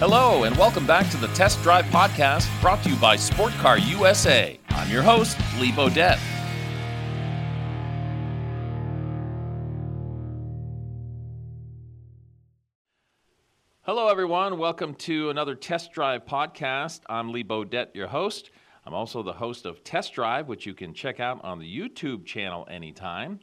Hello, and welcome back to the Test Drive Podcast brought to you by Sport Car USA. I'm your host, Lee Bodette. Hello, everyone. Welcome to another Test Drive Podcast. I'm Lee Bodette, your host. I'm also the host of Test Drive, which you can check out on the YouTube channel anytime.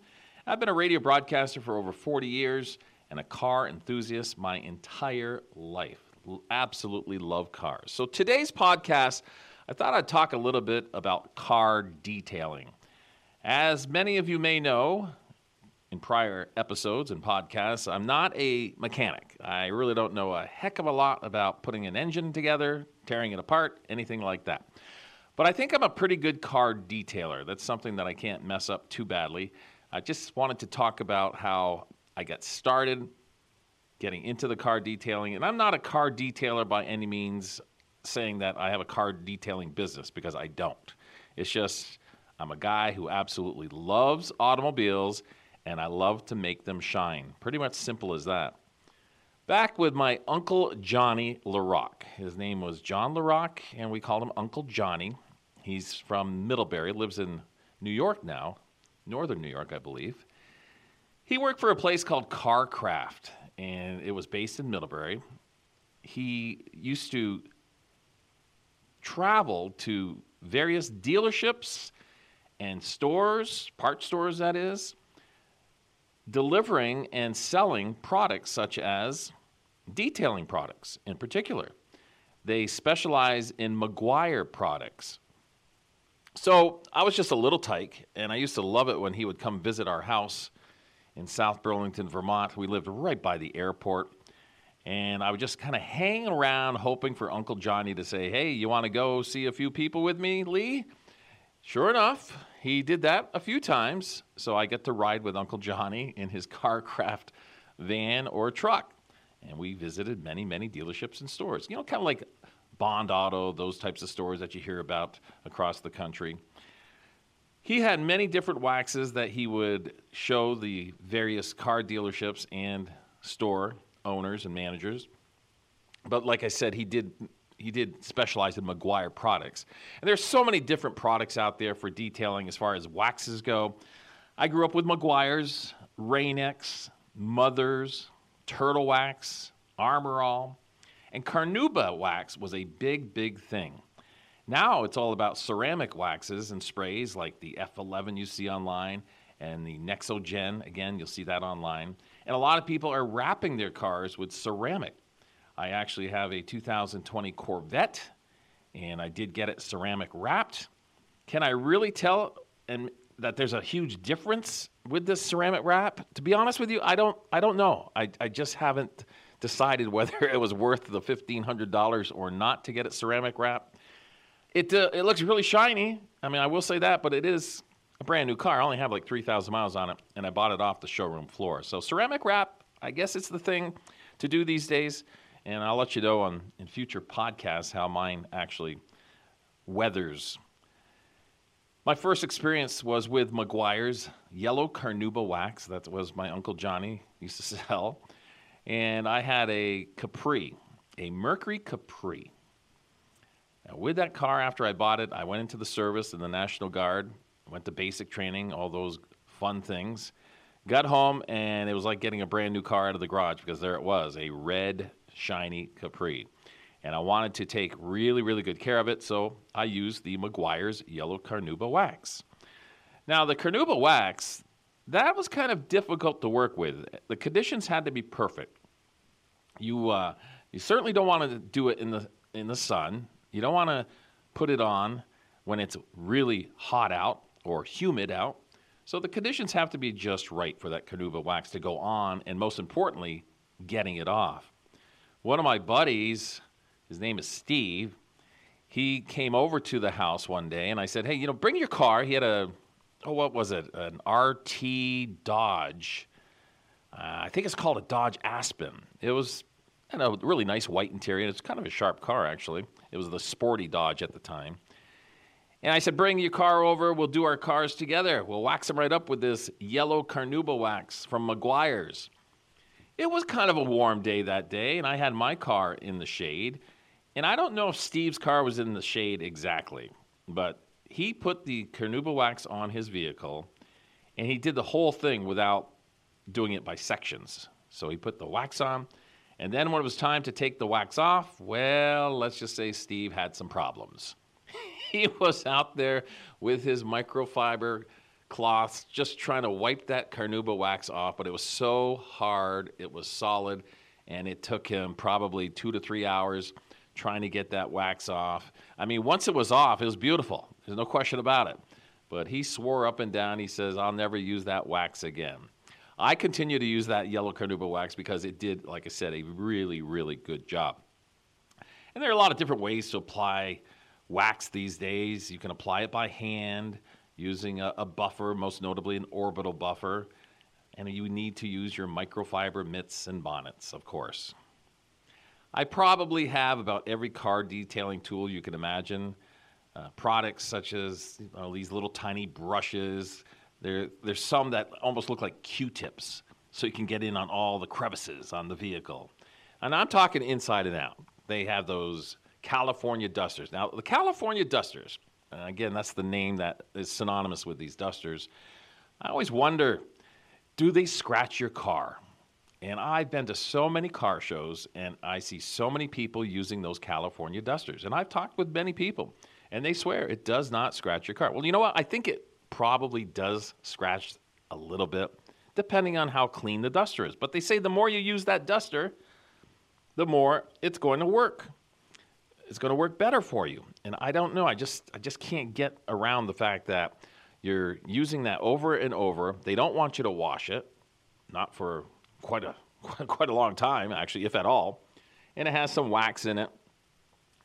I've been a radio broadcaster for over 40 years and a car enthusiast my entire life absolutely love cars. So today's podcast, I thought I'd talk a little bit about car detailing. As many of you may know, in prior episodes and podcasts, I'm not a mechanic. I really don't know a heck of a lot about putting an engine together, tearing it apart, anything like that. But I think I'm a pretty good car detailer. That's something that I can't mess up too badly. I just wanted to talk about how I got started, getting into the car detailing. And I'm not a car detailer by any means saying that I have a car detailing business because I don't. It's just I'm a guy who absolutely loves automobiles and I love to make them shine. Pretty much simple as that. Back with my Uncle Johnny LaRock. His name was John LaRock, and we called him Uncle Johnny. He's from Middlebury, lives in New York now, northern New York, I believe. He worked for a place called CarCraft, and it was based in Middlebury. He used to travel to various dealerships and stores, part stores that is, delivering and selling products such as detailing products in particular. They specialize in Meguiar products. So I was just a little tyke, and I used to love it when he would come visit our house in South Burlington, Vermont. We lived right by the airport. And I would just kind of hang around hoping for Uncle Johnny to say, Hey, you want to go see a few people with me, Lee? Sure enough, he did that a few times. So I get to ride with Uncle Johnny in his car, craft, van or truck. And we visited many, many dealerships and stores. You know, kind of like Bond Auto, those types of stores that you hear about across the country. He had many different waxes that he would show the various car dealerships and store owners and managers. But like I said, he did he did specialize in Meguiar products. And there's so many different products out there for detailing as far as waxes go. I grew up with Meguiar's, Rain-X, Mothers, Turtle Wax, Armor All, and Carnuba wax was a big, big thing. Now it's all about ceramic waxes and sprays like the F11 you see online and the Nexogen. Again, you'll see that online. And a lot of people are wrapping their cars with ceramic. I actually have a 2020 Corvette, and I did get it ceramic wrapped. Can I really tell and that there's a huge difference with this ceramic wrap? To be honest with you, I don't. I don't know. I, I just haven't decided whether it was worth the $1,500 or not to get it ceramic wrap. It uh, it looks really shiny. I mean, I will say that, but it is a brand new car. I only have like 3,000 miles on it, and I bought it off the showroom floor. So ceramic wrap, I guess it's the thing to do these days. And I'll let you know on in future podcasts how mine actually weathers. My first experience was with Meguiar's yellow carnauba wax. That was my uncle Johnny used to sell, and I had a Capri, a Mercury Capri. Now, with that car, after I bought it, I went into the service in the National Guard, went to basic training, all those fun things. Got home, and it was like getting a brand new car out of the garage because there it was a red, shiny Capri. And I wanted to take really, really good care of it, so I used the Meguiar's Yellow Carnuba Wax. Now, the Carnuba Wax, that was kind of difficult to work with. The conditions had to be perfect. You, uh, you certainly don't want to do it in the, in the sun. You don't want to put it on when it's really hot out or humid out. So the conditions have to be just right for that carnauba wax to go on, and most importantly, getting it off. One of my buddies, his name is Steve, he came over to the house one day, and I said, "Hey, you know, bring your car." He had a, oh, what was it? An RT Dodge. Uh, I think it's called a Dodge Aspen. It was, you know, really nice white interior. It's kind of a sharp car, actually. It was the sporty Dodge at the time. And I said, Bring your car over. We'll do our cars together. We'll wax them right up with this yellow carnauba wax from Meguiar's. It was kind of a warm day that day, and I had my car in the shade. And I don't know if Steve's car was in the shade exactly, but he put the carnauba wax on his vehicle, and he did the whole thing without doing it by sections. So he put the wax on, and then when it was time to take the wax off, well, let's just say Steve had some problems. he was out there with his microfiber cloths just trying to wipe that carnauba wax off, but it was so hard, it was solid, and it took him probably two to three hours trying to get that wax off. I mean, once it was off, it was beautiful. There's no question about it. But he swore up and down, he says, I'll never use that wax again. I continue to use that yellow carnauba wax because it did, like I said, a really, really good job. And there are a lot of different ways to apply wax these days. You can apply it by hand using a, a buffer, most notably an orbital buffer. And you need to use your microfiber mitts and bonnets, of course. I probably have about every car detailing tool you can imagine. Uh, products such as you know, these little tiny brushes. There, there's some that almost look like Q-tips, so you can get in on all the crevices on the vehicle. And I'm talking inside and out. They have those California dusters. Now, the California dusters, again, that's the name that is synonymous with these dusters. I always wonder, do they scratch your car? And I've been to so many car shows and I see so many people using those California dusters. And I've talked with many people and they swear it does not scratch your car. Well, you know what? I think it probably does scratch a little bit depending on how clean the duster is. But they say the more you use that duster, the more it's going to work. It's going to work better for you. And I don't know, I just I just can't get around the fact that you're using that over and over. They don't want you to wash it, not for quite a quite a long time, actually, if at all. And it has some wax in it.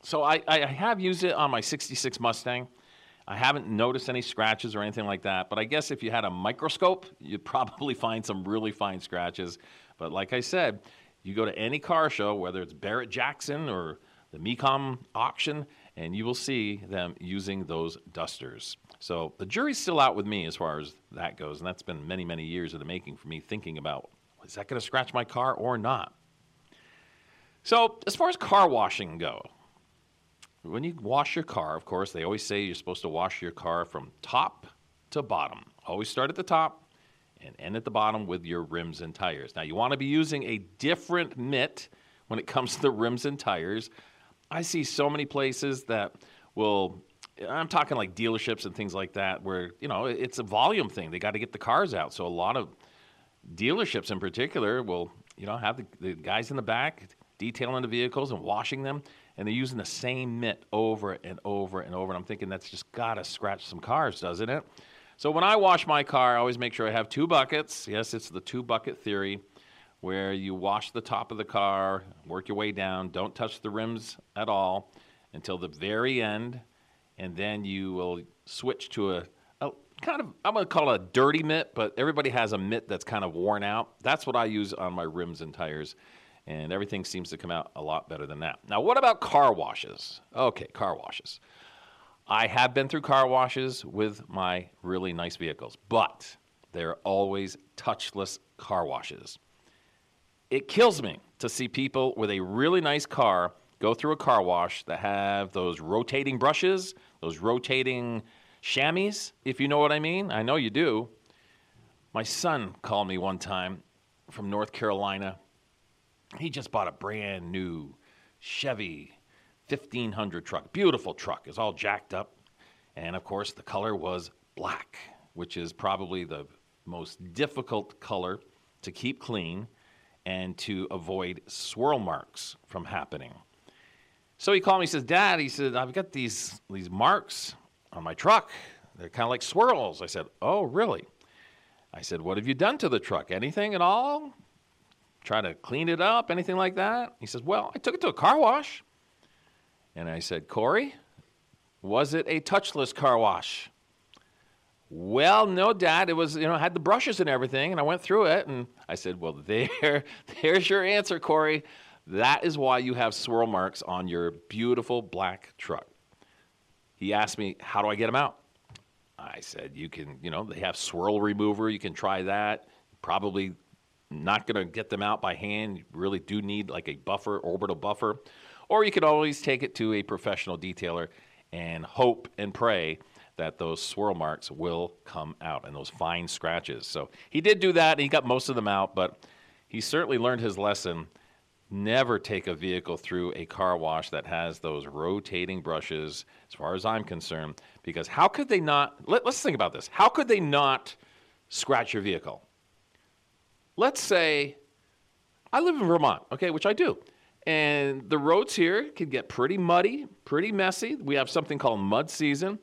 So I, I have used it on my 66 Mustang. I haven't noticed any scratches or anything like that, but I guess if you had a microscope, you'd probably find some really fine scratches. But like I said, you go to any car show, whether it's Barrett Jackson or the Mecum auction, and you will see them using those dusters. So the jury's still out with me as far as that goes, and that's been many, many years in the making for me thinking about is that going to scratch my car or not? So, as far as car washing go, when you wash your car, of course, they always say you're supposed to wash your car from top to bottom. Always start at the top and end at the bottom with your rims and tires. Now, you want to be using a different mitt when it comes to the rims and tires. I see so many places that will I'm talking like dealerships and things like that where, you know, it's a volume thing. They got to get the cars out. So a lot of dealerships in particular will, you know, have the, the guys in the back detailing the vehicles and washing them, and they're using the same mitt over and over and over. And I'm thinking that's just got to scratch some cars, doesn't it? So when I wash my car, I always make sure I have two buckets. Yes, it's the two bucket theory where you wash the top of the car, work your way down, don't touch the rims at all until the very end, and then you will switch to a kind of I'm going to call it a dirty mitt, but everybody has a mitt that's kind of worn out. That's what I use on my rims and tires, and everything seems to come out a lot better than that. Now, what about car washes? Okay, car washes. I have been through car washes with my really nice vehicles, but they're always touchless car washes. It kills me to see people with a really nice car go through a car wash that have those rotating brushes, those rotating chamois, if you know what I mean. I know you do. My son called me one time from North Carolina. He just bought a brand new Chevy 1500 truck. Beautiful truck. It's all jacked up. And of course, the color was black, which is probably the most difficult color to keep clean and to avoid swirl marks from happening. So he called me, he says, Dad, he said, I've got these, these marks on my truck. They're kind of like swirls. I said, Oh, really? I said, What have you done to the truck? Anything at all? Try to clean it up? Anything like that? He says, Well, I took it to a car wash. And I said, Corey, was it a touchless car wash? Well, no, Dad. It was, you know, had the brushes and everything, and I went through it, and I said, Well, there, there's your answer, Corey. That is why you have swirl marks on your beautiful black truck. He asked me, How do I get them out? I said, You can, you know, they have swirl remover. You can try that. Probably not going to get them out by hand, you really do need like a buffer, orbital buffer. Or you could always take it to a professional detailer and hope and pray that those swirl marks will come out and those fine scratches. So he did do that and he got most of them out, but he certainly learned his lesson. Never take a vehicle through a car wash that has those rotating brushes, as far as I'm concerned, because how could they not? Let, us think about this. How could they not scratch your vehicle? Let's say I live in Vermont, okay, which I do. And the roads here can get pretty muddy, pretty messy. We have something called mud season.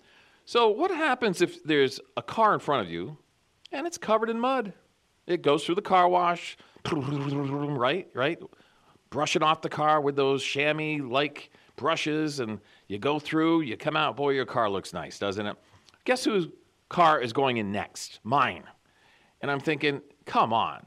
So, what happens if there's a car in front of you and it's covered in mud? It goes through the car wash, right? Right? Brushing off the car with those chamois like brushes, and you go through, you come out, boy, your car looks nice, doesn't it? Guess whose car is going in next? Mine. And I'm thinking, come on.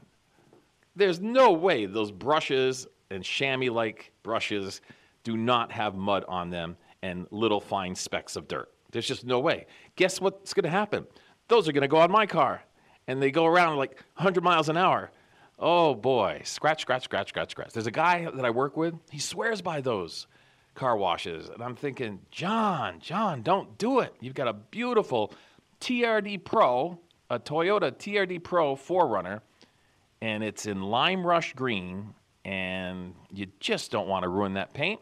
There's no way those brushes and chamois like brushes do not have mud on them and little fine specks of dirt. There's just no way. Guess what's going to happen? Those are going to go on my car. And they go around like 100 miles an hour. Oh boy, scratch, scratch, scratch, scratch, scratch. There's a guy that I work with, he swears by those car washes. And I'm thinking, John, John, don't do it. You've got a beautiful TRD Pro, a Toyota TRD Pro 4Runner, and it's in lime rush green, and you just don't want to ruin that paint.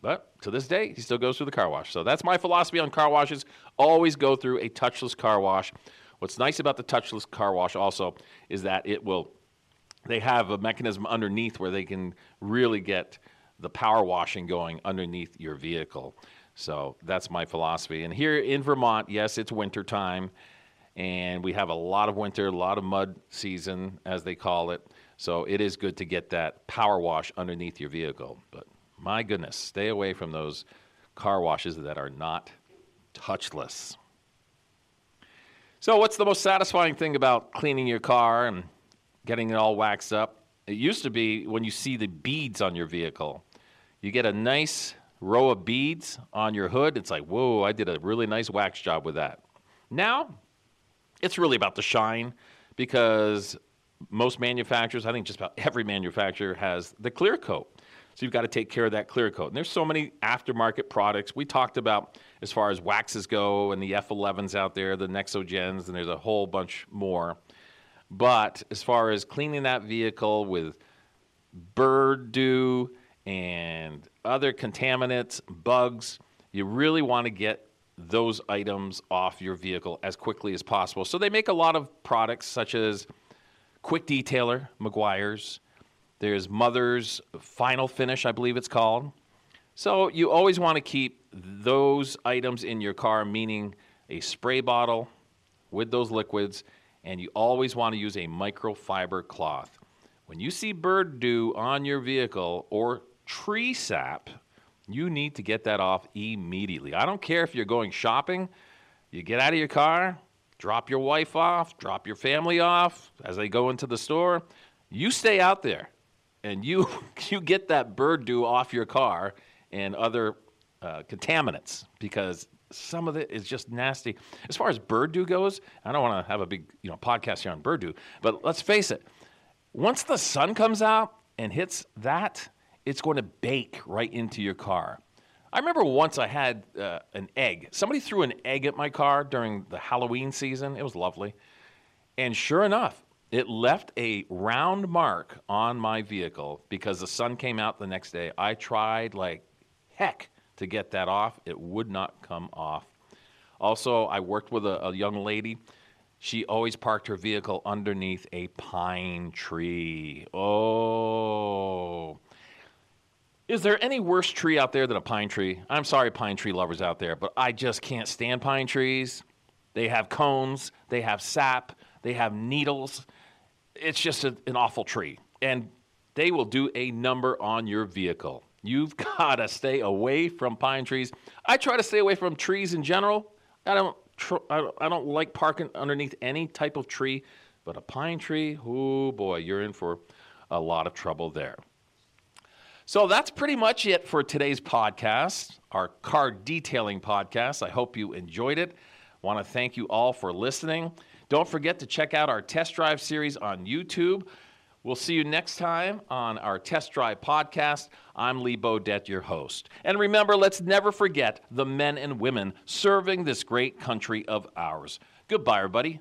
But to this day, he still goes through the car wash. So that's my philosophy on car washes. Always go through a touchless car wash. What's nice about the touchless car wash also is that it will, they have a mechanism underneath where they can really get the power washing going underneath your vehicle. So that's my philosophy. And here in Vermont, yes, it's winter time, and we have a lot of winter, a lot of mud season, as they call it. So it is good to get that power wash underneath your vehicle. But my goodness, stay away from those car washes that are not touchless. So, what's the most satisfying thing about cleaning your car and getting it all waxed up? It used to be when you see the beads on your vehicle. You get a nice row of beads on your hood. It's like, whoa, I did a really nice wax job with that. Now, it's really about the shine because most manufacturers, I think just about every manufacturer, has the clear coat. So you've got to take care of that clear coat. And there's so many aftermarket products. We talked about as far as waxes go and the F11s out there, the Nexogens, and there's a whole bunch more. But as far as cleaning that vehicle with bird dew and other contaminants, bugs, you really want to get those items off your vehicle as quickly as possible. So they make a lot of products such as Quick Detailer, Meguiar's, there's Mother's Final Finish, I believe it's called. So you always want to keep those items in your car, meaning a spray bottle with those liquids, and you always want to use a microfiber cloth. When you see bird dew on your vehicle or tree sap, you need to get that off immediately. I don't care if you're going shopping, you get out of your car, drop your wife off, drop your family off as they go into the store. You stay out there and you you get that bird dew off your car and other uh, contaminants because some of it is just nasty. As far as bird dew goes, I don't want to have a big you know podcast here on bird dew, but let's face it. Once the sun comes out and hits that, it's going to bake right into your car. I remember once I had uh, an egg. Somebody threw an egg at my car during the Halloween season. It was lovely. And sure enough, it left a round mark on my vehicle because the sun came out the next day. I tried like heck to get that off, it would not come off. Also, I worked with a, a young lady. She always parked her vehicle underneath a pine tree. Oh. Is there any worse tree out there than a pine tree? I'm sorry, pine tree lovers out there, but I just can't stand pine trees. They have cones, they have sap, they have needles it's just a, an awful tree. And they will do a number on your vehicle. You've got to stay away from pine trees. I try to stay away from trees in general. I don't, tr- I don't, I don't like parking underneath any type of tree, but a pine tree, oh boy, you're in for a lot of trouble there. So that's pretty much it for today's podcast, our car detailing podcast. I hope you enjoyed it. Want to thank you all for listening. Don't forget to check out our test drive series on YouTube. We'll see you next time on our Test Drive podcast. I'm Lee Bodette, your host. And remember, let's never forget the men and women serving this great country of ours. Goodbye, everybody.